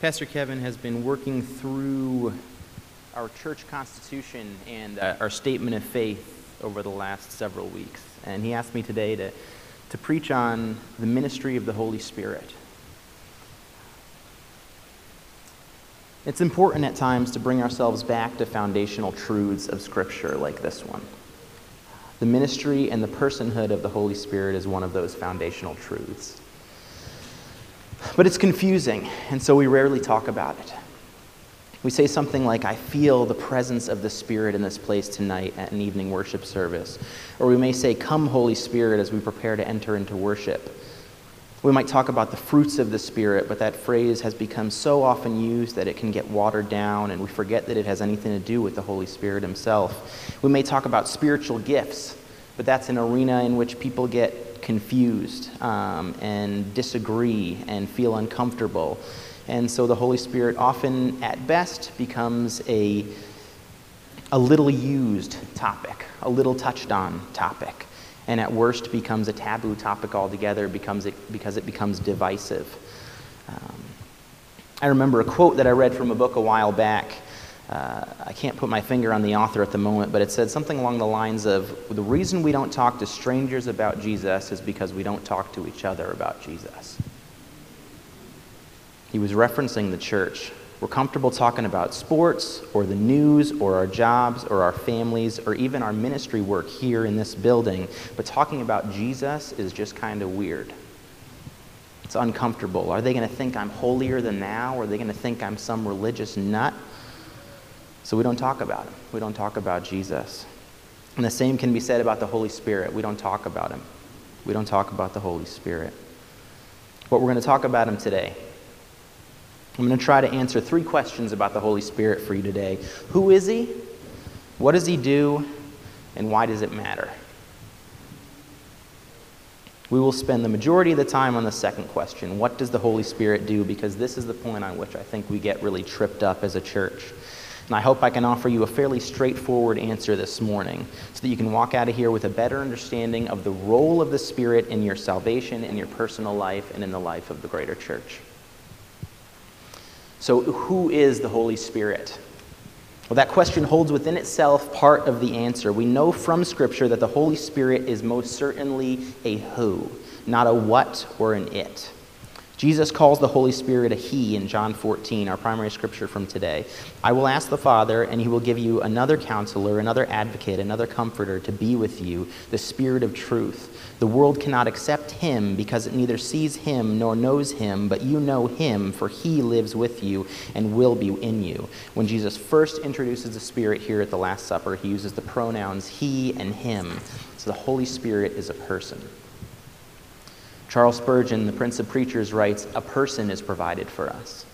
Pastor Kevin has been working through our church constitution and uh, our statement of faith over the last several weeks. And he asked me today to, to preach on the ministry of the Holy Spirit. It's important at times to bring ourselves back to foundational truths of Scripture like this one. The ministry and the personhood of the Holy Spirit is one of those foundational truths. But it's confusing, and so we rarely talk about it. We say something like, I feel the presence of the Spirit in this place tonight at an evening worship service. Or we may say, Come, Holy Spirit, as we prepare to enter into worship. We might talk about the fruits of the Spirit, but that phrase has become so often used that it can get watered down, and we forget that it has anything to do with the Holy Spirit Himself. We may talk about spiritual gifts, but that's an arena in which people get confused um, and disagree and feel uncomfortable. And so the Holy Spirit often, at best, becomes a, a little used topic, a little touched on topic. And at worst, becomes a taboo topic altogether becomes it, because it becomes divisive. Um, I remember a quote that I read from a book a while back uh, I can't put my finger on the author at the moment, but it said something along the lines of the reason we don't talk to strangers about Jesus is because we don't talk to each other about Jesus. He was referencing the church. We're comfortable talking about sports or the news or our jobs or our families or even our ministry work here in this building, but talking about Jesus is just kind of weird. It's uncomfortable. Are they going to think I'm holier than thou? Are they going to think I'm some religious nut? So we don't talk about him. We don't talk about Jesus. And the same can be said about the Holy Spirit. We don't talk about him. We don't talk about the Holy Spirit. But we're going to talk about him today. I'm going to try to answer three questions about the Holy Spirit for you today. Who is he? What does he do? And why does it matter? We will spend the majority of the time on the second question What does the Holy Spirit do? Because this is the point on which I think we get really tripped up as a church. And I hope I can offer you a fairly straightforward answer this morning so that you can walk out of here with a better understanding of the role of the Spirit in your salvation, in your personal life, and in the life of the greater church. So, who is the Holy Spirit? Well, that question holds within itself part of the answer. We know from Scripture that the Holy Spirit is most certainly a who, not a what or an it. Jesus calls the Holy Spirit a He in John 14, our primary scripture from today. I will ask the Father, and He will give you another counselor, another advocate, another comforter to be with you, the Spirit of truth. The world cannot accept Him because it neither sees Him nor knows Him, but you know Him, for He lives with you and will be in you. When Jesus first introduces the Spirit here at the Last Supper, He uses the pronouns He and Him. So the Holy Spirit is a person. Charles Spurgeon, the Prince of Preachers, writes, A person is provided for us.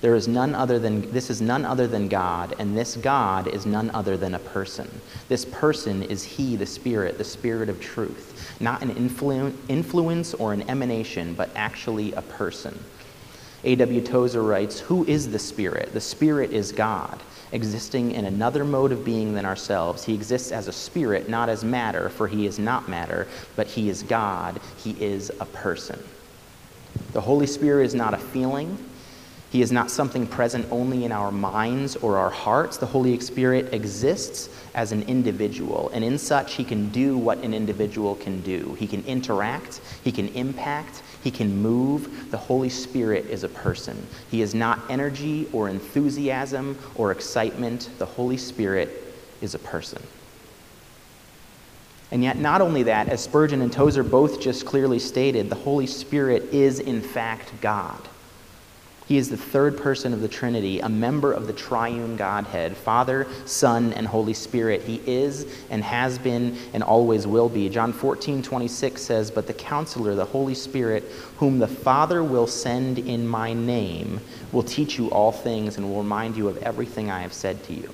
There is none other than, this is none other than God, and this God is none other than a person. This person is He, the Spirit, the Spirit of truth. Not an influ- influence or an emanation, but actually a person. A.W. Tozer writes, Who is the Spirit? The Spirit is God existing in another mode of being than ourselves. He exists as a spirit, not as matter, for he is not matter, but he is God. He is a person. The Holy Spirit is not a feeling. He is not something present only in our minds or our hearts. The Holy Spirit exists as an individual, and in such, he can do what an individual can do. He can interact, he can impact, he can move. The Holy Spirit is a person. He is not energy or enthusiasm or excitement. The Holy Spirit is a person. And yet, not only that, as Spurgeon and Tozer both just clearly stated, the Holy Spirit is in fact God. He is the third person of the Trinity, a member of the triune Godhead Father, Son, and Holy Spirit. He is and has been and always will be. John 14, 26 says, But the counselor, the Holy Spirit, whom the Father will send in my name, will teach you all things and will remind you of everything I have said to you.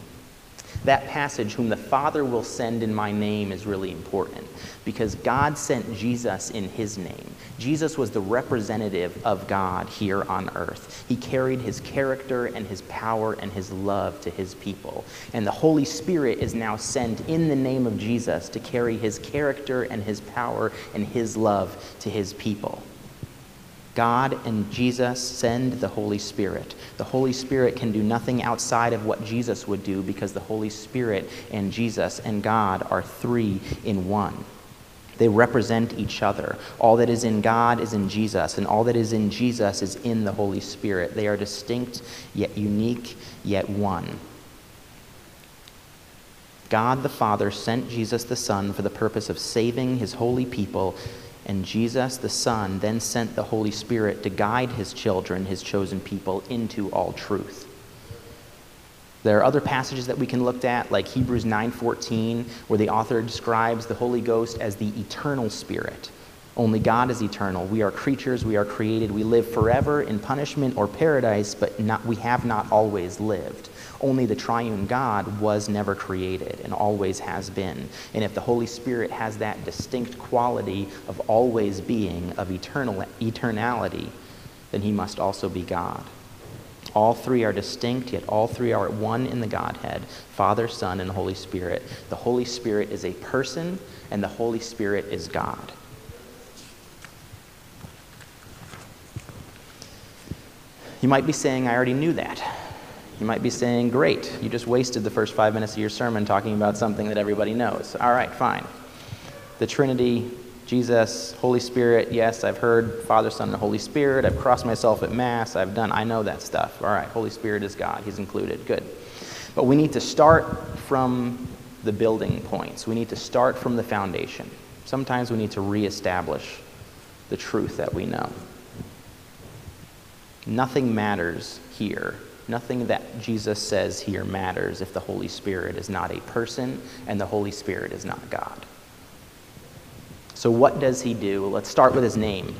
That passage, whom the Father will send in my name, is really important because God sent Jesus in his name. Jesus was the representative of God here on earth. He carried his character and his power and his love to his people. And the Holy Spirit is now sent in the name of Jesus to carry his character and his power and his love to his people. God and Jesus send the Holy Spirit. The Holy Spirit can do nothing outside of what Jesus would do because the Holy Spirit and Jesus and God are three in one. They represent each other. All that is in God is in Jesus, and all that is in Jesus is in the Holy Spirit. They are distinct, yet unique, yet one. God the Father sent Jesus the Son for the purpose of saving his holy people, and Jesus the Son then sent the Holy Spirit to guide his children, his chosen people, into all truth. There are other passages that we can look at, like Hebrews 9:14, where the author describes the Holy Ghost as the eternal Spirit. Only God is eternal. We are creatures, we are created, we live forever in punishment or paradise, but not, we have not always lived. Only the triune God was never created and always has been. And if the Holy Spirit has that distinct quality of always being, of eternal, eternality, then he must also be God. All three are distinct, yet all three are one in the Godhead Father, Son, and Holy Spirit. The Holy Spirit is a person, and the Holy Spirit is God. You might be saying, I already knew that. You might be saying, Great, you just wasted the first five minutes of your sermon talking about something that everybody knows. All right, fine. The Trinity, Jesus, Holy Spirit, yes, I've heard Father, Son, and Holy Spirit. I've crossed myself at Mass. I've done, I know that stuff. All right, Holy Spirit is God. He's included. Good. But we need to start from the building points. We need to start from the foundation. Sometimes we need to reestablish the truth that we know. Nothing matters here Nothing that Jesus says here matters if the Holy Spirit is not a person and the Holy Spirit is not God. So, what does he do? Let's start with his name.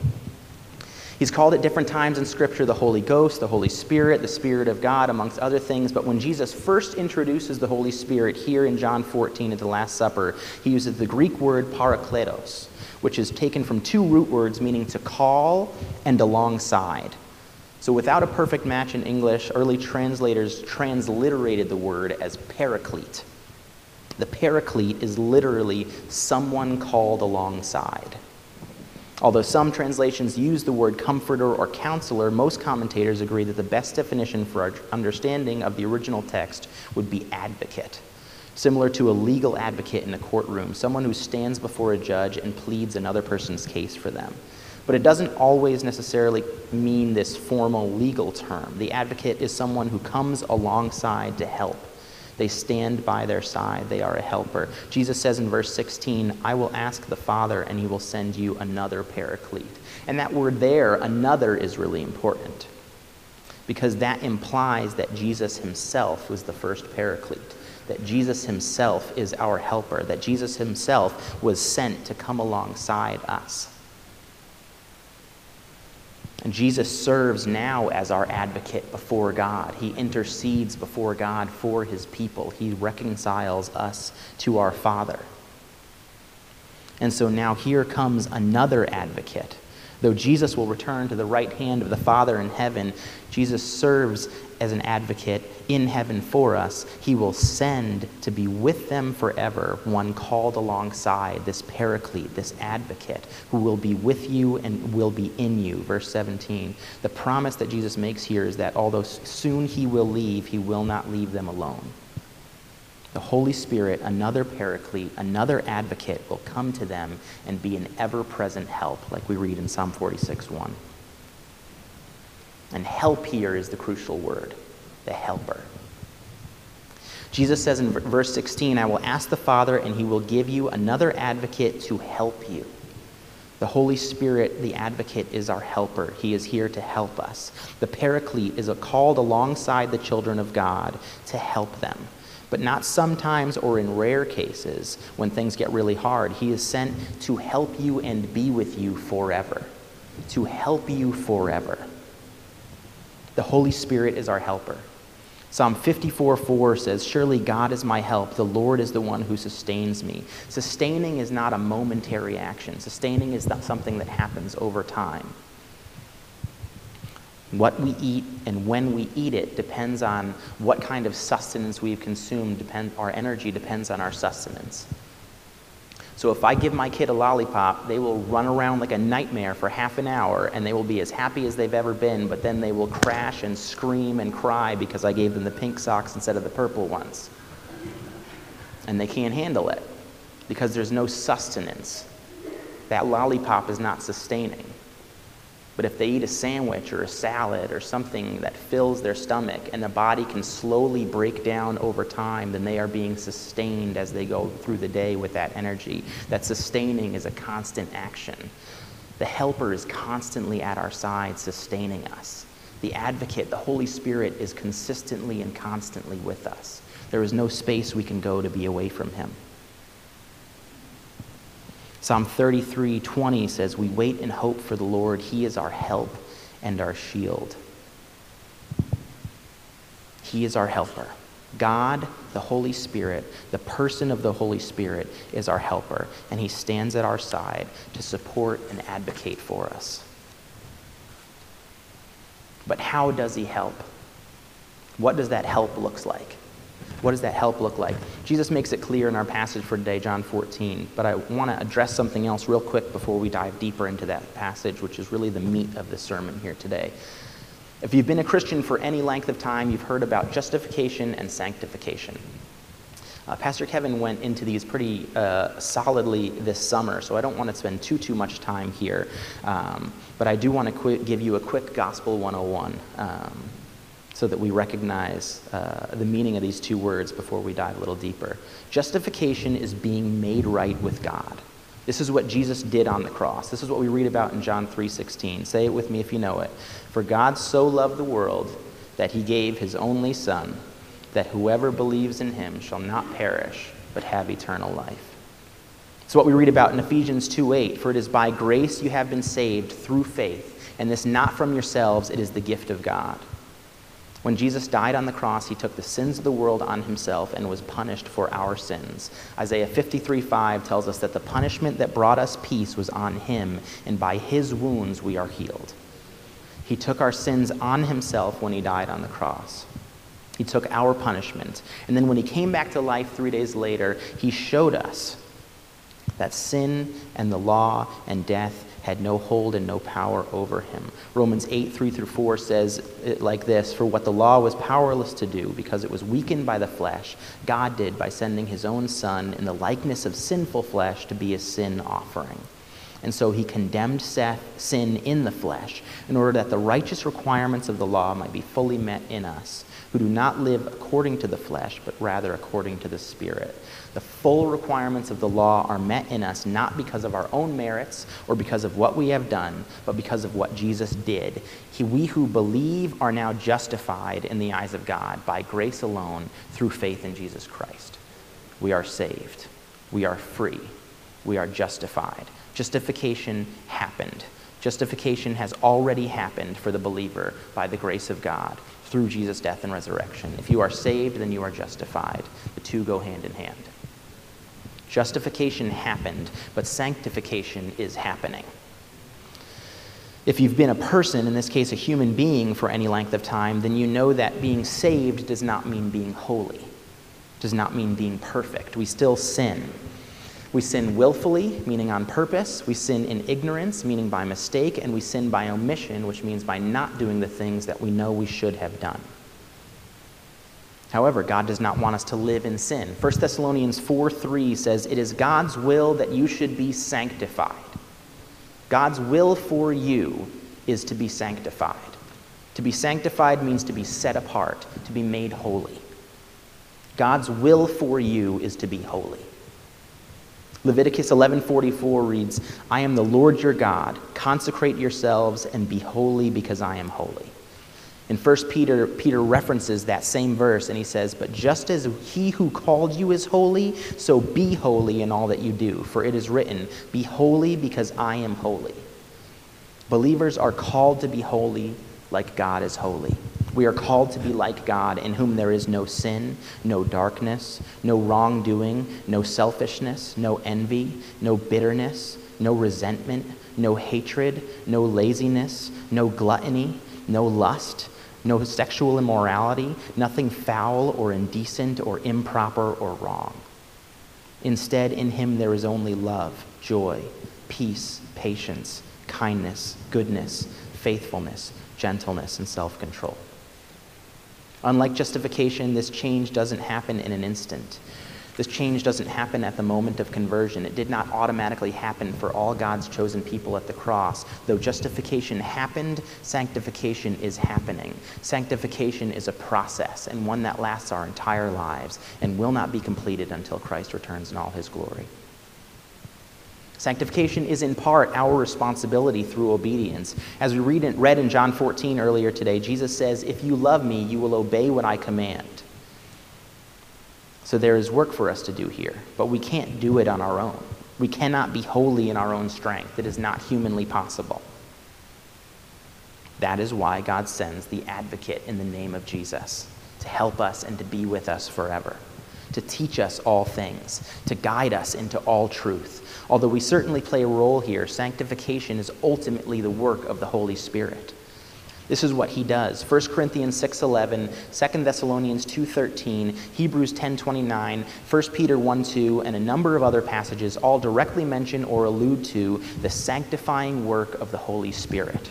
He's called at different times in Scripture the Holy Ghost, the Holy Spirit, the Spirit of God, amongst other things. But when Jesus first introduces the Holy Spirit here in John 14 at the Last Supper, he uses the Greek word parakletos, which is taken from two root words meaning to call and alongside. So, without a perfect match in English, early translators transliterated the word as paraclete. The paraclete is literally someone called alongside. Although some translations use the word comforter or counselor, most commentators agree that the best definition for our understanding of the original text would be advocate. Similar to a legal advocate in a courtroom, someone who stands before a judge and pleads another person's case for them. But it doesn't always necessarily mean this formal legal term. The advocate is someone who comes alongside to help. They stand by their side. They are a helper. Jesus says in verse 16, I will ask the Father, and he will send you another paraclete. And that word there, another, is really important because that implies that Jesus himself was the first paraclete, that Jesus himself is our helper, that Jesus himself was sent to come alongside us. And Jesus serves now as our advocate before God. He intercedes before God for his people. He reconciles us to our Father. And so now here comes another advocate Though Jesus will return to the right hand of the Father in heaven, Jesus serves as an advocate in heaven for us. He will send to be with them forever one called alongside, this paraclete, this advocate, who will be with you and will be in you. Verse 17. The promise that Jesus makes here is that although soon he will leave, he will not leave them alone the Holy Spirit, another paraclete, another advocate, will come to them and be an ever present help, like we read in Psalm 46 1. And help here is the crucial word the helper. Jesus says in verse 16, I will ask the Father, and he will give you another advocate to help you. The Holy Spirit, the advocate, is our helper. He is here to help us. The paraclete is called alongside the children of God to help them but not sometimes or in rare cases when things get really hard. He is sent to help you and be with you forever. To help you forever. The Holy Spirit is our helper. Psalm 54 4 says, Surely God is my help. The Lord is the one who sustains me. Sustaining is not a momentary action, sustaining is not something that happens over time. What we eat and when we eat it depends on what kind of sustenance we've consumed. Depend, our energy depends on our sustenance. So if I give my kid a lollipop, they will run around like a nightmare for half an hour and they will be as happy as they've ever been, but then they will crash and scream and cry because I gave them the pink socks instead of the purple ones. And they can't handle it because there's no sustenance. That lollipop is not sustaining. But if they eat a sandwich or a salad or something that fills their stomach and the body can slowly break down over time, then they are being sustained as they go through the day with that energy. That sustaining is a constant action. The helper is constantly at our side, sustaining us. The advocate, the Holy Spirit, is consistently and constantly with us. There is no space we can go to be away from him. Psalm 33 20 says, We wait and hope for the Lord. He is our help and our shield. He is our helper. God, the Holy Spirit, the person of the Holy Spirit, is our helper, and He stands at our side to support and advocate for us. But how does He help? What does that help look like? What does that help look like? Jesus makes it clear in our passage for today, John 14, but I want to address something else real quick before we dive deeper into that passage, which is really the meat of the sermon here today. If you've been a Christian for any length of time, you've heard about justification and sanctification. Uh, Pastor Kevin went into these pretty uh, solidly this summer, so I don't want to spend too too much time here. Um, but I do want to qu- give you a quick Gospel 101. Um, so that we recognize uh, the meaning of these two words before we dive a little deeper. Justification is being made right with God. This is what Jesus did on the cross. This is what we read about in John 3:16. Say it with me if you know it. For God so loved the world that he gave his only son that whoever believes in him shall not perish but have eternal life. It's what we read about in Ephesians 2:8, for it is by grace you have been saved through faith, and this not from yourselves, it is the gift of God. When Jesus died on the cross, he took the sins of the world on himself and was punished for our sins. Isaiah 53 5 tells us that the punishment that brought us peace was on him, and by his wounds we are healed. He took our sins on himself when he died on the cross. He took our punishment. And then when he came back to life three days later, he showed us that sin and the law and death had no hold and no power over him. Romans 8, 3 through 4 says it like this For what the law was powerless to do, because it was weakened by the flesh, God did by sending his own Son in the likeness of sinful flesh to be a sin offering. And so he condemned sin in the flesh in order that the righteous requirements of the law might be fully met in us, who do not live according to the flesh, but rather according to the Spirit. The full requirements of the law are met in us not because of our own merits or because of what we have done, but because of what Jesus did. He, we who believe are now justified in the eyes of God by grace alone through faith in Jesus Christ. We are saved. We are free. We are justified. Justification happened. Justification has already happened for the believer by the grace of God through Jesus' death and resurrection. If you are saved, then you are justified. The two go hand in hand. Justification happened, but sanctification is happening. If you've been a person, in this case a human being, for any length of time, then you know that being saved does not mean being holy, does not mean being perfect. We still sin. We sin willfully, meaning on purpose. We sin in ignorance, meaning by mistake. And we sin by omission, which means by not doing the things that we know we should have done. However, God does not want us to live in sin. 1 Thessalonians 4 3 says, It is God's will that you should be sanctified. God's will for you is to be sanctified. To be sanctified means to be set apart, to be made holy. God's will for you is to be holy. Leviticus 11:44 reads, "I am the Lord your God. Consecrate yourselves and be holy because I am holy." In 1 Peter, Peter references that same verse and he says, But just as he who called you is holy, so be holy in all that you do. For it is written, Be holy because I am holy. Believers are called to be holy like God is holy. We are called to be like God, in whom there is no sin, no darkness, no wrongdoing, no selfishness, no envy, no bitterness, no resentment, no hatred, no laziness, no gluttony, no lust no sexual immorality, nothing foul or indecent or improper or wrong. Instead, in him there is only love, joy, peace, patience, kindness, goodness, faithfulness, gentleness, and self control. Unlike justification, this change doesn't happen in an instant. This change doesn't happen at the moment of conversion. It did not automatically happen for all God's chosen people at the cross. Though justification happened, sanctification is happening. Sanctification is a process and one that lasts our entire lives and will not be completed until Christ returns in all his glory. Sanctification is in part our responsibility through obedience. As we read in, read in John 14 earlier today, Jesus says, If you love me, you will obey what I command. So there is work for us to do here, but we can't do it on our own. We cannot be holy in our own strength. It is not humanly possible. That is why God sends the advocate in the name of Jesus to help us and to be with us forever, to teach us all things, to guide us into all truth. Although we certainly play a role here, sanctification is ultimately the work of the Holy Spirit. This is what he does. 1 Corinthians 6:11, 2 Thessalonians 2:13, Hebrews 10:29, 1 Peter 1:2, and a number of other passages all directly mention or allude to the sanctifying work of the Holy Spirit.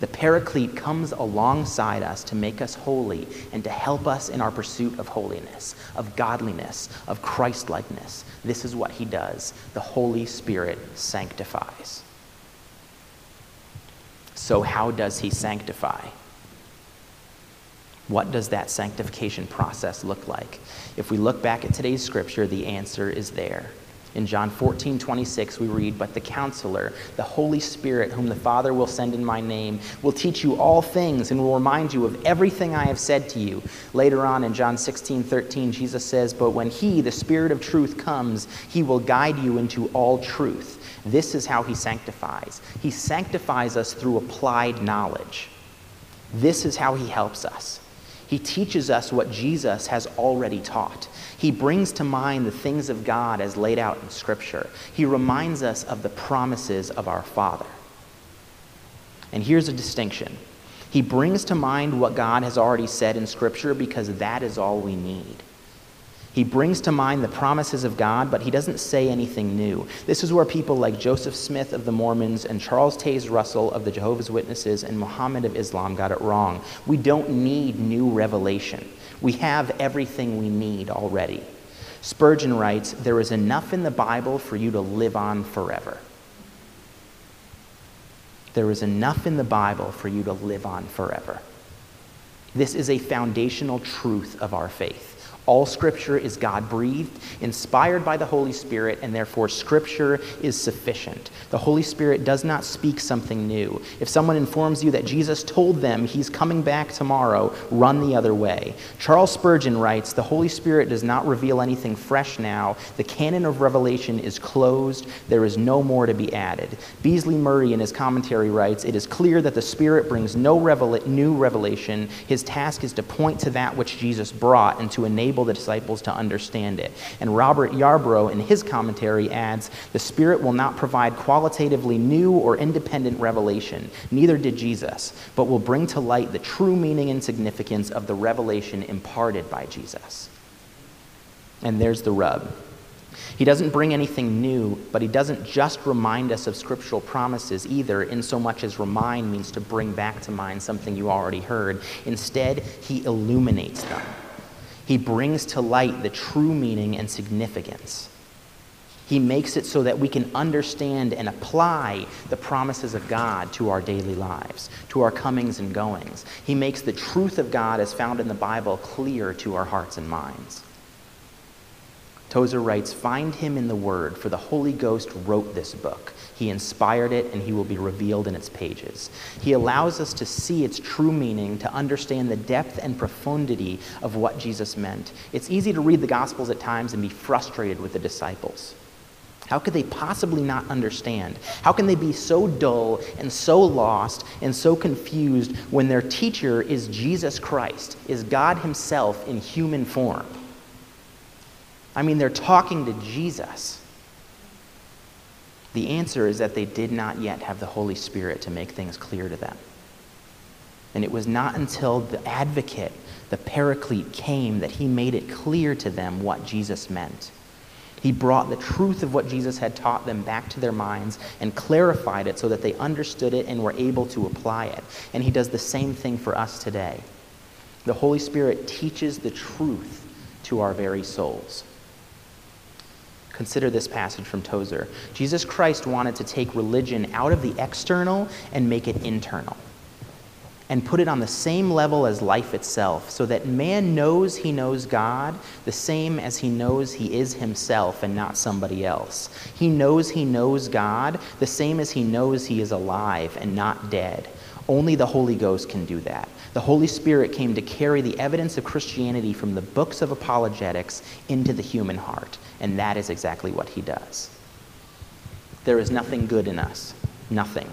The Paraclete comes alongside us to make us holy and to help us in our pursuit of holiness, of godliness, of Christlikeness. This is what he does. The Holy Spirit sanctifies. So, how does he sanctify? What does that sanctification process look like? If we look back at today's scripture, the answer is there. In John 14, 26, we read, But the counselor, the Holy Spirit, whom the Father will send in my name, will teach you all things and will remind you of everything I have said to you. Later on in John 16, 13, Jesus says, But when He, the Spirit of truth, comes, He will guide you into all truth. This is how he sanctifies. He sanctifies us through applied knowledge. This is how he helps us. He teaches us what Jesus has already taught. He brings to mind the things of God as laid out in Scripture. He reminds us of the promises of our Father. And here's a distinction He brings to mind what God has already said in Scripture because that is all we need. He brings to mind the promises of God, but he doesn't say anything new. This is where people like Joseph Smith of the Mormons and Charles Taze Russell of the Jehovah's Witnesses and Muhammad of Islam got it wrong. We don't need new revelation. We have everything we need already. Spurgeon writes, There is enough in the Bible for you to live on forever. There is enough in the Bible for you to live on forever. This is a foundational truth of our faith. All scripture is God breathed, inspired by the Holy Spirit, and therefore scripture is sufficient. The Holy Spirit does not speak something new. If someone informs you that Jesus told them he's coming back tomorrow, run the other way. Charles Spurgeon writes The Holy Spirit does not reveal anything fresh now. The canon of revelation is closed. There is no more to be added. Beasley Murray, in his commentary, writes It is clear that the Spirit brings no revela- new revelation. His task is to point to that which Jesus brought and to enable enable the disciples to understand it. And Robert Yarbrough, in his commentary, adds The Spirit will not provide qualitatively new or independent revelation, neither did Jesus, but will bring to light the true meaning and significance of the revelation imparted by Jesus. And there's the rub. He doesn't bring anything new, but he doesn't just remind us of scriptural promises either, in so much as remind means to bring back to mind something you already heard. Instead, he illuminates them. He brings to light the true meaning and significance. He makes it so that we can understand and apply the promises of God to our daily lives, to our comings and goings. He makes the truth of God as found in the Bible clear to our hearts and minds. Tozer writes, Find him in the Word, for the Holy Ghost wrote this book. He inspired it, and he will be revealed in its pages. He allows us to see its true meaning, to understand the depth and profundity of what Jesus meant. It's easy to read the Gospels at times and be frustrated with the disciples. How could they possibly not understand? How can they be so dull and so lost and so confused when their teacher is Jesus Christ, is God Himself in human form? I mean, they're talking to Jesus. The answer is that they did not yet have the Holy Spirit to make things clear to them. And it was not until the advocate, the paraclete, came that he made it clear to them what Jesus meant. He brought the truth of what Jesus had taught them back to their minds and clarified it so that they understood it and were able to apply it. And He does the same thing for us today. The Holy Spirit teaches the truth to our very souls. Consider this passage from Tozer. Jesus Christ wanted to take religion out of the external and make it internal and put it on the same level as life itself, so that man knows he knows God the same as he knows he is himself and not somebody else. He knows he knows God the same as he knows he is alive and not dead. Only the Holy Ghost can do that. The Holy Spirit came to carry the evidence of Christianity from the books of apologetics into the human heart, and that is exactly what he does. There is nothing good in us, nothing.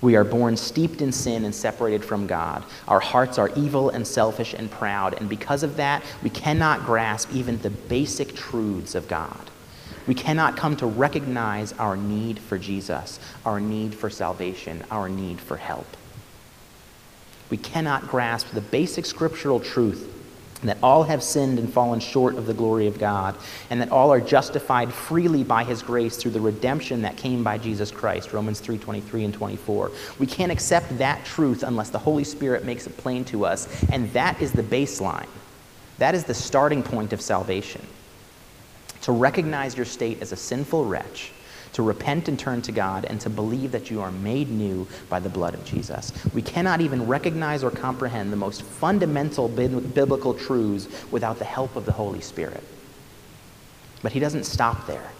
We are born steeped in sin and separated from God. Our hearts are evil and selfish and proud, and because of that, we cannot grasp even the basic truths of God. We cannot come to recognize our need for Jesus, our need for salvation, our need for help. We cannot grasp the basic scriptural truth that all have sinned and fallen short of the glory of God, and that all are justified freely by his grace through the redemption that came by Jesus Christ, Romans 3:23 and 24. We can't accept that truth unless the Holy Spirit makes it plain to us, and that is the baseline. That is the starting point of salvation. To recognize your state as a sinful wretch to repent and turn to God, and to believe that you are made new by the blood of Jesus. We cannot even recognize or comprehend the most fundamental biblical truths without the help of the Holy Spirit. But he doesn't stop there.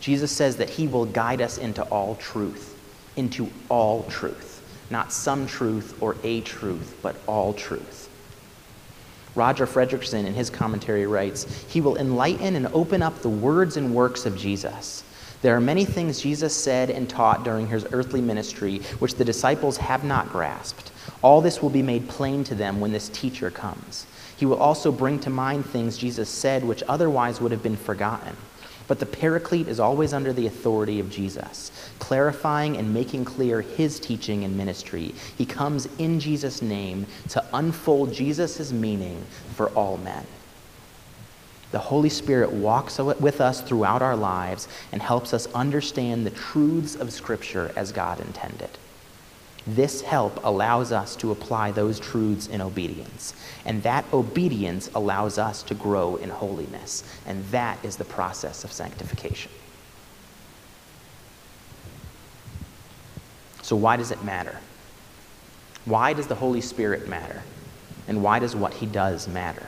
Jesus says that he will guide us into all truth, into all truth. Not some truth or a truth, but all truth. Roger Fredrikson, in his commentary, writes He will enlighten and open up the words and works of Jesus there are many things Jesus said and taught during his earthly ministry which the disciples have not grasped. All this will be made plain to them when this teacher comes. He will also bring to mind things Jesus said which otherwise would have been forgotten. But the Paraclete is always under the authority of Jesus, clarifying and making clear his teaching and ministry. He comes in Jesus' name to unfold Jesus' meaning for all men. The Holy Spirit walks with us throughout our lives and helps us understand the truths of Scripture as God intended. This help allows us to apply those truths in obedience. And that obedience allows us to grow in holiness. And that is the process of sanctification. So, why does it matter? Why does the Holy Spirit matter? And why does what he does matter?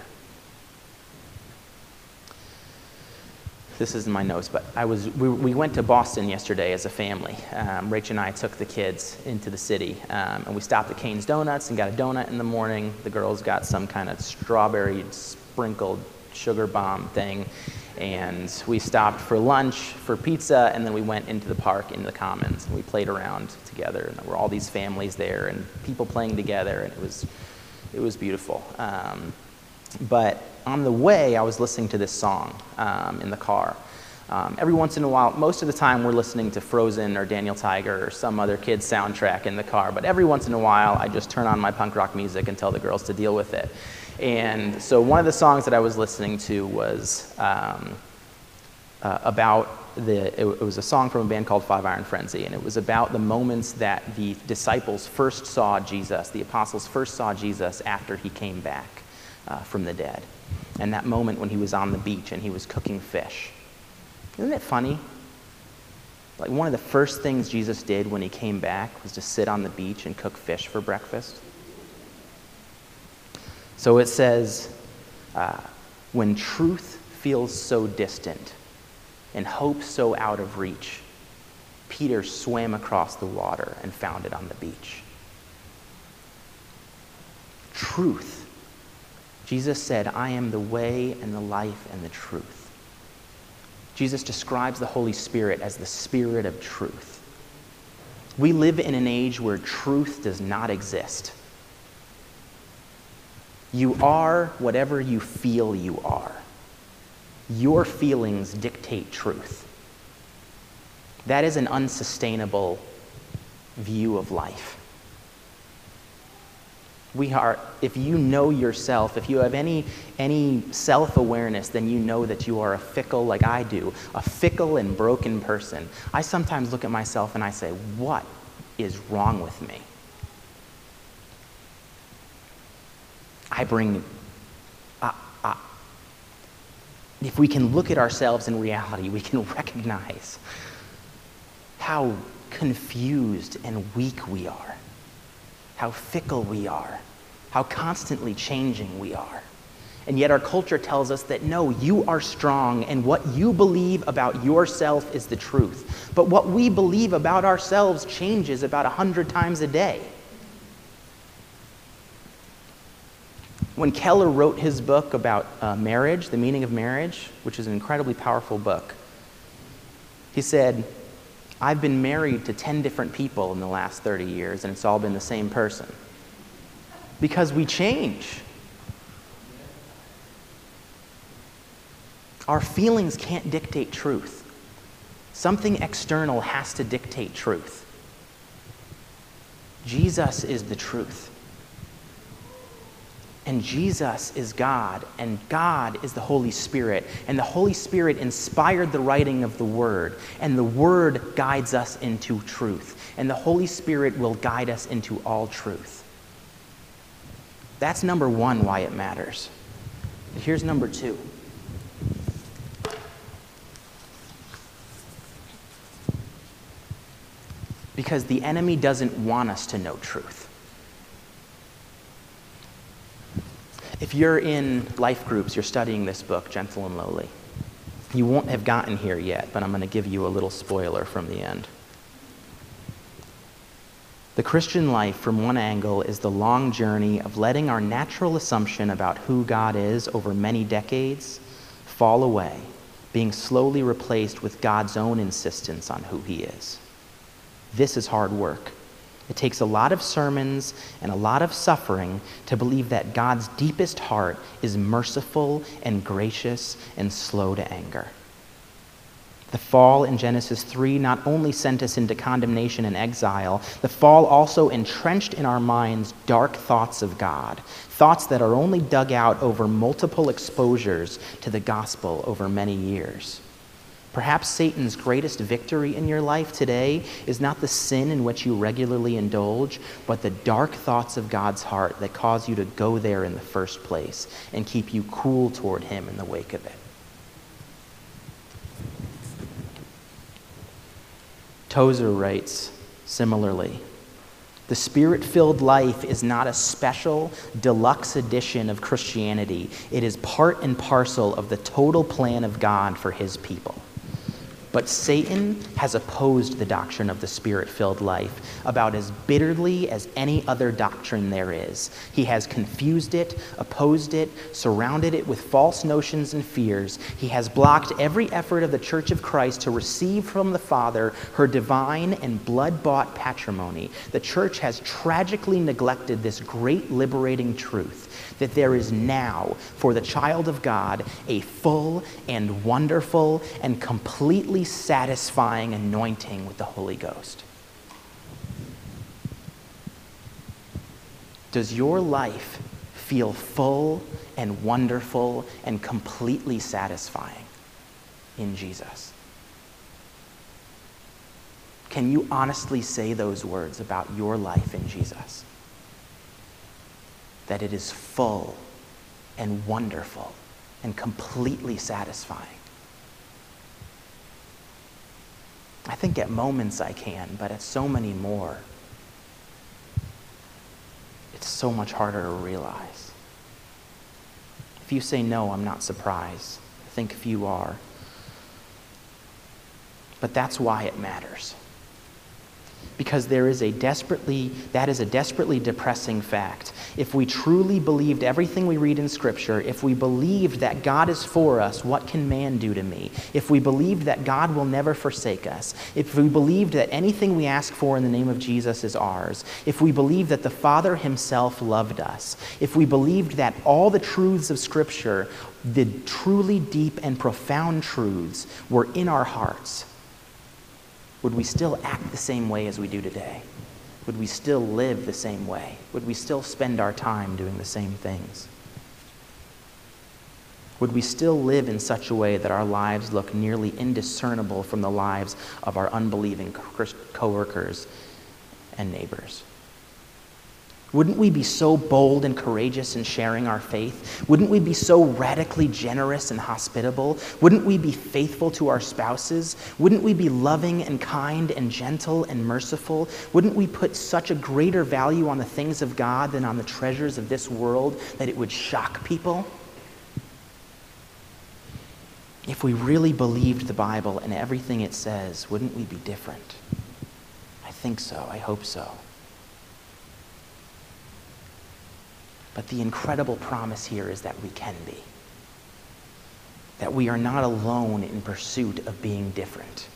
This is my notes, but I was, we, we went to Boston yesterday as a family. Um, Rach and I took the kids into the city, um, and we stopped at Kane's Donuts and got a donut in the morning. The girls got some kind of strawberry sprinkled sugar bomb thing, and we stopped for lunch for pizza, and then we went into the park, into the commons, and we played around together. And there were all these families there, and people playing together, and it was, it was beautiful. Um, but on the way, I was listening to this song um, in the car. Um, every once in a while, most of the time, we're listening to Frozen or Daniel Tiger or some other kid's soundtrack in the car. But every once in a while, I just turn on my punk rock music and tell the girls to deal with it. And so one of the songs that I was listening to was um, uh, about the, it, it, was a song from a band called Five Iron Frenzy, and it was about the moments that the disciples first saw Jesus, the apostles first saw Jesus after he came back uh, from the dead and that moment when he was on the beach and he was cooking fish. Isn't it funny? Like one of the first things Jesus did when he came back was to sit on the beach and cook fish for breakfast. So it says, uh, when truth feels so distant and hope so out of reach, Peter swam across the water and found it on the beach. Truth Jesus said, I am the way and the life and the truth. Jesus describes the Holy Spirit as the Spirit of truth. We live in an age where truth does not exist. You are whatever you feel you are. Your feelings dictate truth. That is an unsustainable view of life. We are, if you know yourself, if you have any, any self awareness, then you know that you are a fickle, like I do, a fickle and broken person. I sometimes look at myself and I say, What is wrong with me? I bring, uh, uh, if we can look at ourselves in reality, we can recognize how confused and weak we are how fickle we are, how constantly changing we are. And yet, our culture tells us that no, you are strong, and what you believe about yourself is the truth. But what we believe about ourselves changes about a hundred times a day. When Keller wrote his book about uh, marriage, the meaning of marriage, which is an incredibly powerful book, he said, I've been married to 10 different people in the last 30 years, and it's all been the same person. Because we change. Our feelings can't dictate truth. Something external has to dictate truth. Jesus is the truth. And Jesus is God, and God is the Holy Spirit. And the Holy Spirit inspired the writing of the Word, and the Word guides us into truth. And the Holy Spirit will guide us into all truth. That's number one, why it matters. Here's number two. Because the enemy doesn't want us to know truth. If you're in life groups, you're studying this book, Gentle and Lowly. You won't have gotten here yet, but I'm going to give you a little spoiler from the end. The Christian life, from one angle, is the long journey of letting our natural assumption about who God is over many decades fall away, being slowly replaced with God's own insistence on who He is. This is hard work. It takes a lot of sermons and a lot of suffering to believe that God's deepest heart is merciful and gracious and slow to anger. The fall in Genesis 3 not only sent us into condemnation and exile, the fall also entrenched in our minds dark thoughts of God, thoughts that are only dug out over multiple exposures to the gospel over many years. Perhaps Satan's greatest victory in your life today is not the sin in which you regularly indulge, but the dark thoughts of God's heart that cause you to go there in the first place and keep you cool toward Him in the wake of it. Tozer writes similarly the spirit filled life is not a special, deluxe edition of Christianity. It is part and parcel of the total plan of God for his people. But Satan has opposed the doctrine of the spirit filled life about as bitterly as any other doctrine there is. He has confused it, opposed it, surrounded it with false notions and fears. He has blocked every effort of the Church of Christ to receive from the Father her divine and blood bought patrimony. The church has tragically neglected this great liberating truth that there is now for the child of God a full and wonderful and completely satisfying anointing with the Holy Ghost. Does your life feel full and wonderful and completely satisfying in Jesus? Can you honestly say those words about your life in Jesus? That it is full and wonderful and completely satisfying. I think at moments I can, but at so many more, it's so much harder to realize. If you say no, I'm not surprised. I think few are. But that's why it matters because there is a desperately that is a desperately depressing fact. If we truly believed everything we read in scripture if we believed that god is for us what can man do to me? If we believed that god will never forsake us if we believed that anything we ask for in the name of jesus is ours if we believed that the father himself loved us if we believed that all the truths of scripture the truly deep and profound truths were in our hearts would we still act the same way as we do today? Would we still live the same way? Would we still spend our time doing the same things? Would we still live in such a way that our lives look nearly indiscernible from the lives of our unbelieving coworkers and neighbors? Wouldn't we be so bold and courageous in sharing our faith? Wouldn't we be so radically generous and hospitable? Wouldn't we be faithful to our spouses? Wouldn't we be loving and kind and gentle and merciful? Wouldn't we put such a greater value on the things of God than on the treasures of this world that it would shock people? If we really believed the Bible and everything it says, wouldn't we be different? I think so. I hope so. But the incredible promise here is that we can be. That we are not alone in pursuit of being different.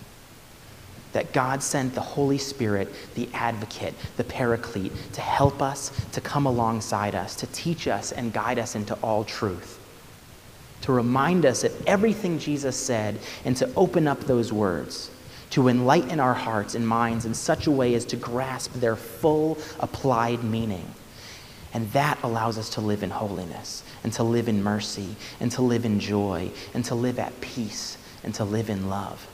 That God sent the Holy Spirit, the advocate, the paraclete, to help us, to come alongside us, to teach us and guide us into all truth. To remind us of everything Jesus said and to open up those words to enlighten our hearts and minds in such a way as to grasp their full applied meaning and that allows us to live in holiness, and to live in mercy, and to live in joy, and to live at peace, and to live in love.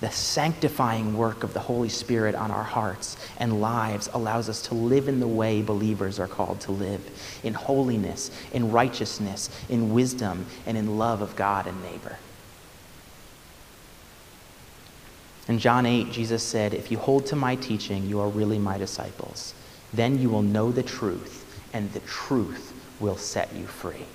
The sanctifying work of the Holy Spirit on our hearts and lives allows us to live in the way believers are called to live in holiness, in righteousness, in wisdom, and in love of God and neighbor. In John 8, Jesus said, If you hold to my teaching, you are really my disciples. Then you will know the truth, and the truth will set you free.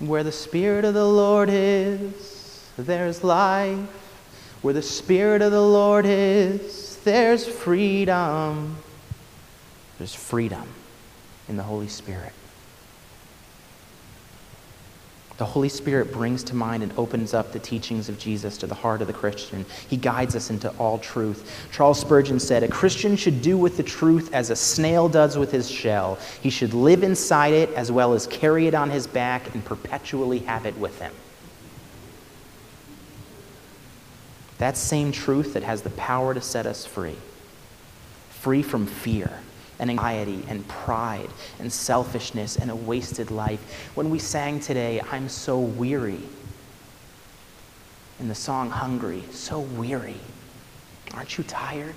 Where the Spirit of the Lord is, there's life. Where the Spirit of the Lord is, there's freedom. There's freedom in the Holy Spirit. The Holy Spirit brings to mind and opens up the teachings of Jesus to the heart of the Christian. He guides us into all truth. Charles Spurgeon said, A Christian should do with the truth as a snail does with his shell. He should live inside it as well as carry it on his back and perpetually have it with him. That same truth that has the power to set us free, free from fear and anxiety and pride and selfishness and a wasted life. When we sang today, I'm so weary, in the song Hungry, so weary. Aren't you tired?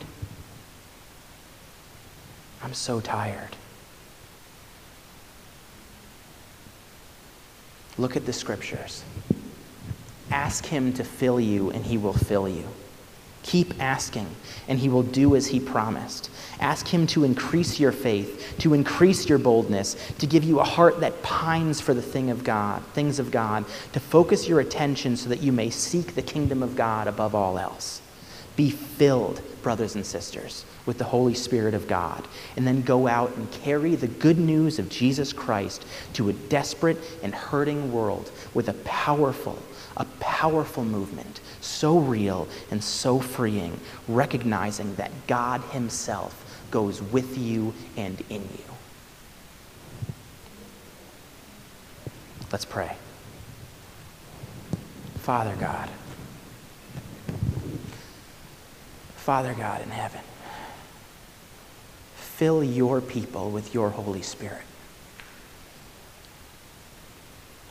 I'm so tired. Look at the scriptures. Ask Him to fill you, and He will fill you. Keep asking, and He will do as He promised. Ask Him to increase your faith, to increase your boldness, to give you a heart that pines for the thing of God, things of God, to focus your attention so that you may seek the kingdom of God above all else. Be filled, brothers and sisters, with the Holy Spirit of God, and then go out and carry the good news of Jesus Christ to a desperate and hurting world with a powerful, a powerful movement, so real and so freeing, recognizing that God Himself goes with you and in you. Let's pray. Father God, Father God in heaven, fill your people with your Holy Spirit.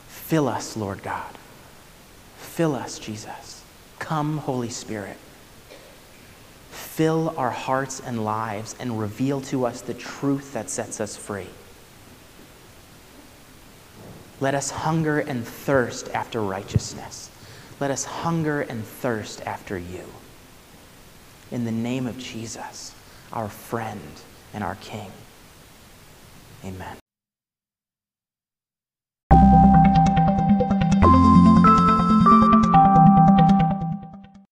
Fill us, Lord God. Fill us, Jesus. Come, Holy Spirit fill our hearts and lives and reveal to us the truth that sets us free. Let us hunger and thirst after righteousness. Let us hunger and thirst after you. In the name of Jesus, our friend and our King. Amen.